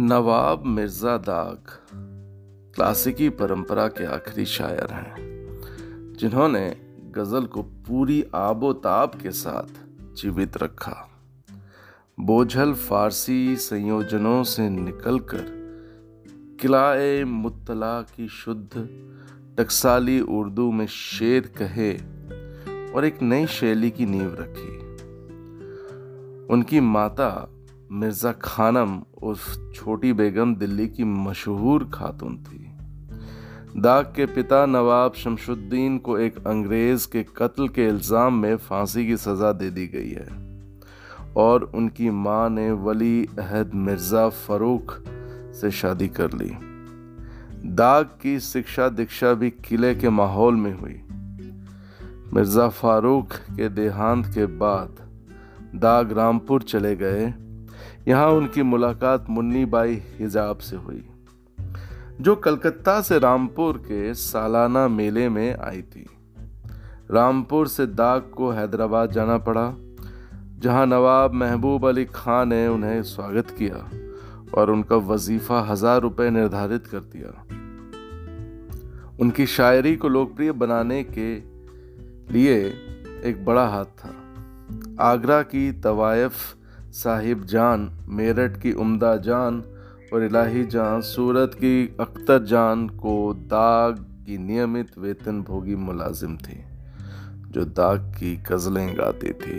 नवाब मिर्ज़ा दाग क्लासिकी परंपरा के आखिरी शायर हैं, जिन्होंने गज़ल को पूरी आबोताब के साथ जीवित रखा। बोझल फारसी संयोजनों से निकलकर किलाए मुत्तला की शुद्ध, टकसाली उर्दू में शेर कहे और एक नई शैली की नींव रखी। उनकी माता मिर्ज़ा खानम उस छोटी बेगम दिल्ली की मशहूर खातून थी। दाग के पिता नवाब शमशुद्दीन को एक अंग्रेज़ के कत्ल के इल्ज़ाम में फांसी की सज़ा दे दी गई है और उनकी माँ ने वली अहद मिर्ज़ा फ़ारूक से शादी कर ली। दाग की शिक्षा दीक्षा भी किले के माहौल में हुई। मिर्ज़ा फारूक के देहांत के बाद दाग रामपुर चले गए यहाँ उनकी मुलाकात मुन्नी बाई हिजाब से हुई, जो कलकत्ता से रामपुर के सालाना मेले में आई थी। रामपुर से दाग को हैदराबाद जाना पड़ा, जहाँ नवाब महबूब अली खान ने उन्हें स्वागत किया और उनका वजीफा हज़ार रुपए निर्धारित कर दिया। उनकी शायरी को लोकप्रिय बनाने के लिए एक बड़ा हाथ था। आगरा की तवायफ साहिब जान, मेरठ की उम्दा जान और इलाही जान, सूरत की अख्तर जान को दाग की नियमित वेतन भोगी मुलाजिम थी, जो दाग की गज़लें गाती थी।